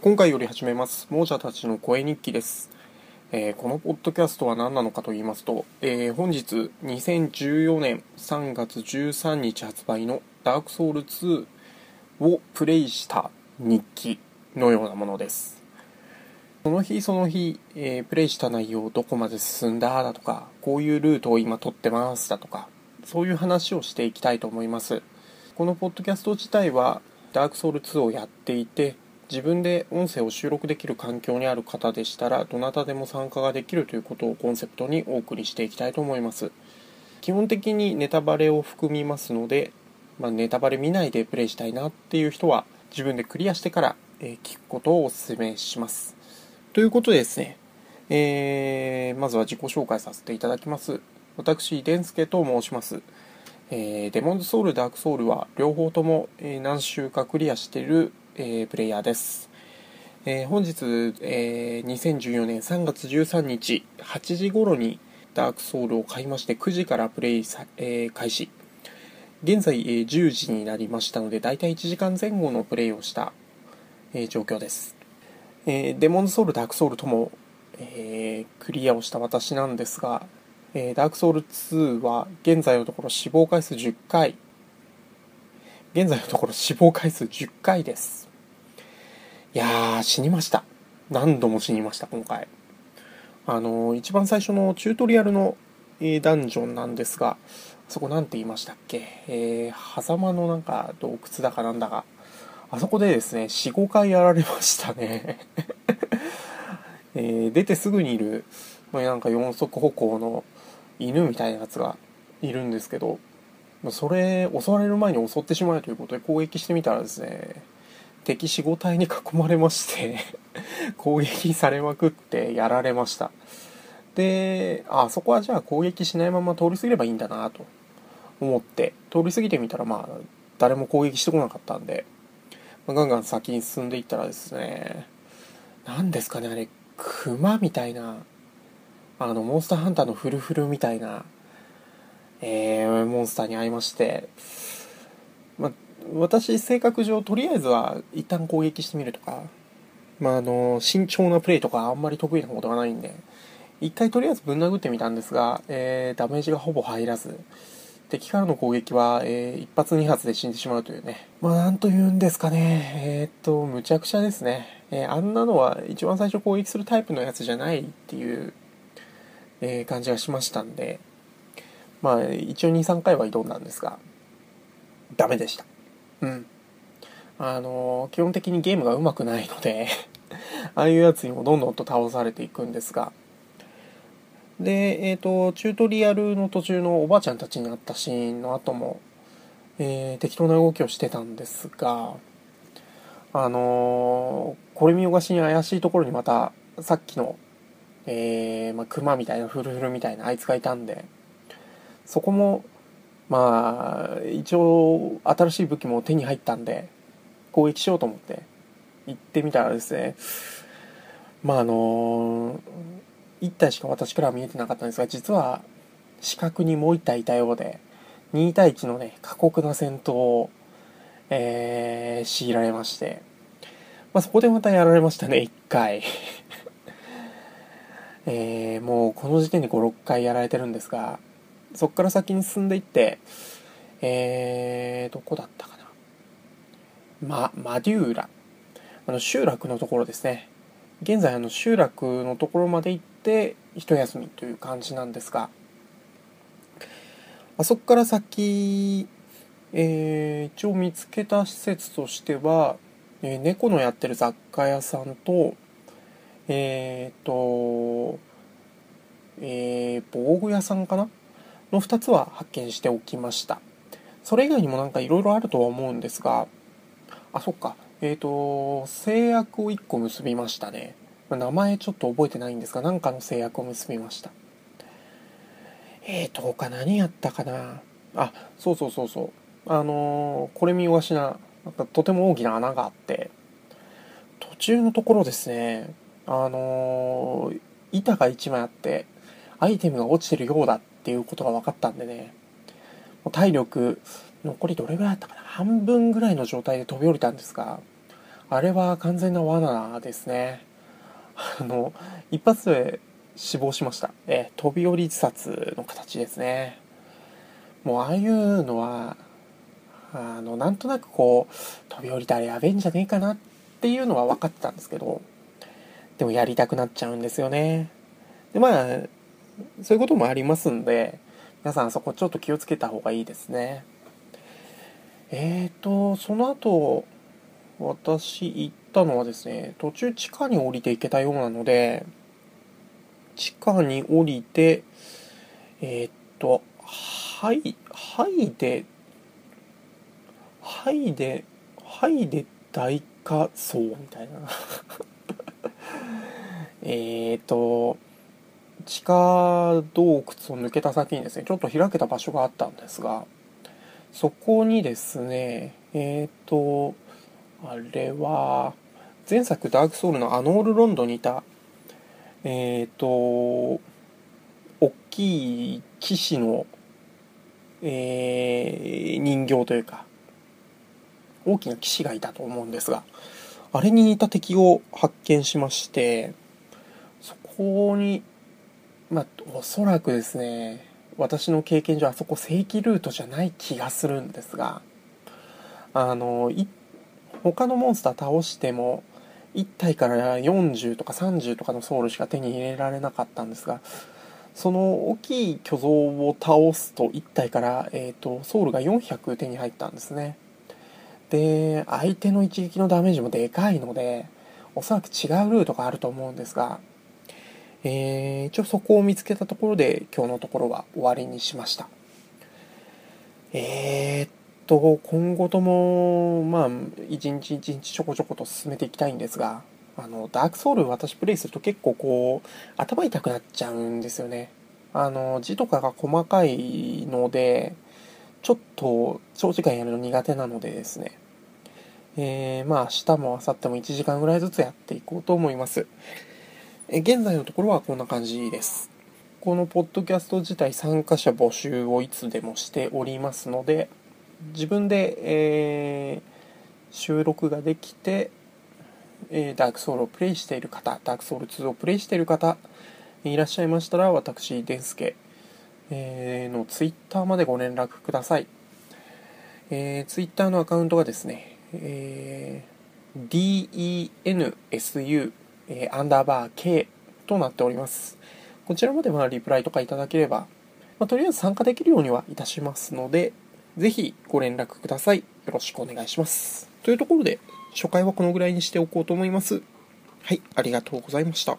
今回より始めます。亡者たちの声日記です、えーこのポッドキャストは何なのかと言いますと、えー本日2014年3月13日発売のダークソウル2をプレイした日記のようなものです。その日その日、えープレイした内容どこまで進んだだとかこういうルートを今取ってますだとかそういう話をしていきたいと思います。このポッドキャスト自体はダークソウル2をやっていて自分で音声を収録できる環境にある方でしたらどなたでも参加ができるということをコンセプトにお送りしていきたいと思います。基本的にネタバレを含みますので、まあ、ネタバレ見ないでプレイしたいなっていう人は自分でクリアしてから、え聞くことをお勧めします。ということでですね、えーまずは自己紹介させていただきます。私デンスケと申します。えーデモンズソウル、ダークソウルは両方とも、え何週かクリアしている、えープレイヤーです。えー本日、えー2014年3月13日8時頃にダークソウルを買いまして9時からプレイさ、えー開始。現在、えー10時になりましたので、だいたい1時間前後のプレイをした、えー状況です。えーデモンズソウル、ダークソウルとも、えークリアをした私なんですが、えーダークソウル2は現在のところ死亡回数10回現在のところ死亡回数10回ですいやー死にました。何度も死にました今回。あのー一番最初のチュートリアルの、えーダンジョンなんですがそこなんて言いましたっけ？えー、狭間のなんか洞窟だかなんだか。あそこでですね45回やられましたね。えー出てすぐにいる、ま、なんか四足歩行の犬みたいなやつがいるんですけどそれ襲われる前に襲ってしまえということで攻撃してみたらですね敵45体に囲まれまして 攻撃されまくってやられました。であそこはじゃあ攻撃しないまま通り過ぎればいいんだなと思って通り過ぎてみたらまあ誰も攻撃してこなかったんで、まあガンガン先に進んでいったらですね何ですかねあれクマみたいなあのモンスターハンターのフルフルみたいな、えーモンスターに会いまして、私性格上とりあえずは一旦攻撃してみるとか、まあ、あの慎重なプレイとかあんまり得意なことがないんで一回とりあえずぶん殴ってみたんですが、えーダメージがほぼ入らず敵からの攻撃は、えー一発二発で死んでしまうというね。まあなんというんですかね。えーっとむちゃくちゃですね、えーあんなのは一番最初攻撃するタイプのやつじゃないっていうえー感じがしましたんでまあ一応23回は挑んだんですがダメでした。うん。あの基本的にゲームがうまくないので ああいうやつにもどんどんと倒されていくんですが。でえっ、とチュートリアルの途中のおばあちゃんたちに会ったシーンの後も、えー適当な動きをしてたんですがあのーこれ見よがしに怪しいところにまたさっきのえーまあ、クマみたいなフルフルみたいなあいつがいたんでそこもまあ一応新しい武器も手に入ったんで攻撃しようと思って行ってみたらですねまああの1体しか私からは見えてなかったんですが実は死角にもう1体いたようで2対1のね過酷な戦闘を、えー強いられまして、まあ、そこでまたやられましたね1回。えーもうこの時点で56回やられてるんですがそこから先に進んでいってえー、どこだったかな。まマデューラ。あの集落のところですね。現在あの集落のところまで行って一休みという感じなんですが。あそこから先、えー一応見つけた施設としては、えー猫のやってる雑貨屋さんとえっ、と、えー、防具屋さんかなの2つは発見しておきました。それ以外にもなんかいろいろあるとは思うんですが、あ、そっか。えっ、と、制約を1個結びましたね。名前ちょっと覚えてないんですが、なんかの制約を結びました。えーと、他何やったかなあ、そうそうそうそう。あのーこれ見よがしな、なんかとても大きな穴があって、途中のところですね、あの板が1枚あってアイテムが落ちてるようだっっていうことが分かったんでねもう体力残りどれぐらいだったかな？半分ぐらいの状態で飛び降りたんですがあれは完全な罠ですね。あの、一発で死亡しました。え飛び降り自殺の形ですね。もうああいうのは、あの、なんとなくこう、飛び降りたらやべえんじゃねえかなっていうのは分かってたんですけど、でもやりたくなっちゃうんですよね。で、まあ、そういうこともありますんで、皆さんそこちょっと気をつけた方がいいですね。えーと、その後、私行ったのはですね、途中地下に降りて行けたようなので、地下に降りて、えー、っと、はい、はいで、はいで、はいで大火層みたいな。えっと、地下洞窟を抜けた先にですね、ちょっと開けた場所があったんですが、そこにですね、えっ、と、あれは、前作ダークソウルのアノールロンドにいた、えっ、と、大きい騎士の、えー、人形というか、大きな騎士がいたと思うんですが、あれに似た敵を発見しまして、そこに、まあ、おそらくですね、私の経験上あそこ正規ルートじゃない気がするんですが、あの、他のモンスター倒しても、1体から40とか30とかのソウルしか手に入れられなかったんですが、その大きい巨像を倒すと1体から、えーと、ソウルが400手に入ったんですね。で、相手の一撃のダメージもでかいので、おそらく違うルートがあると思うんですが、えー、一応そこを見つけたところで今日のところは終わりにしました。えー、っと、今後とも、まあ、一日一日ちょこちょこと進めていきたいんですが、あの、ダークソウル私プレイすると結構こう、頭痛くなっちゃうんですよね。あの、字とかが細かいので、ちょっと長時間やるの苦手なのでですね、えー、まあ明日も明後日も1時間ぐらいずつやっていこうと思います。え現在のところはこんな感じです。このポッドキャスト自体参加者募集をいつでもしておりますので、自分で、えー、収録ができて、えー、ダークソウルをプレイしている方、ダークソウル2をプレイしている方、いらっしゃいましたら、私、デンスケ、えー、のツイッターまでご連絡ください。えー、ツイッターのアカウントがですね、えー、DENSU えー、アンダーバー K となっております。こちらまではリプライとかいただければ、まあ、とりあえず参加できるようにはいたしますので、ぜひご連絡ください。よろしくお願いします。というところで、初回はこのぐらいにしておこうと思います。はい、ありがとうございました。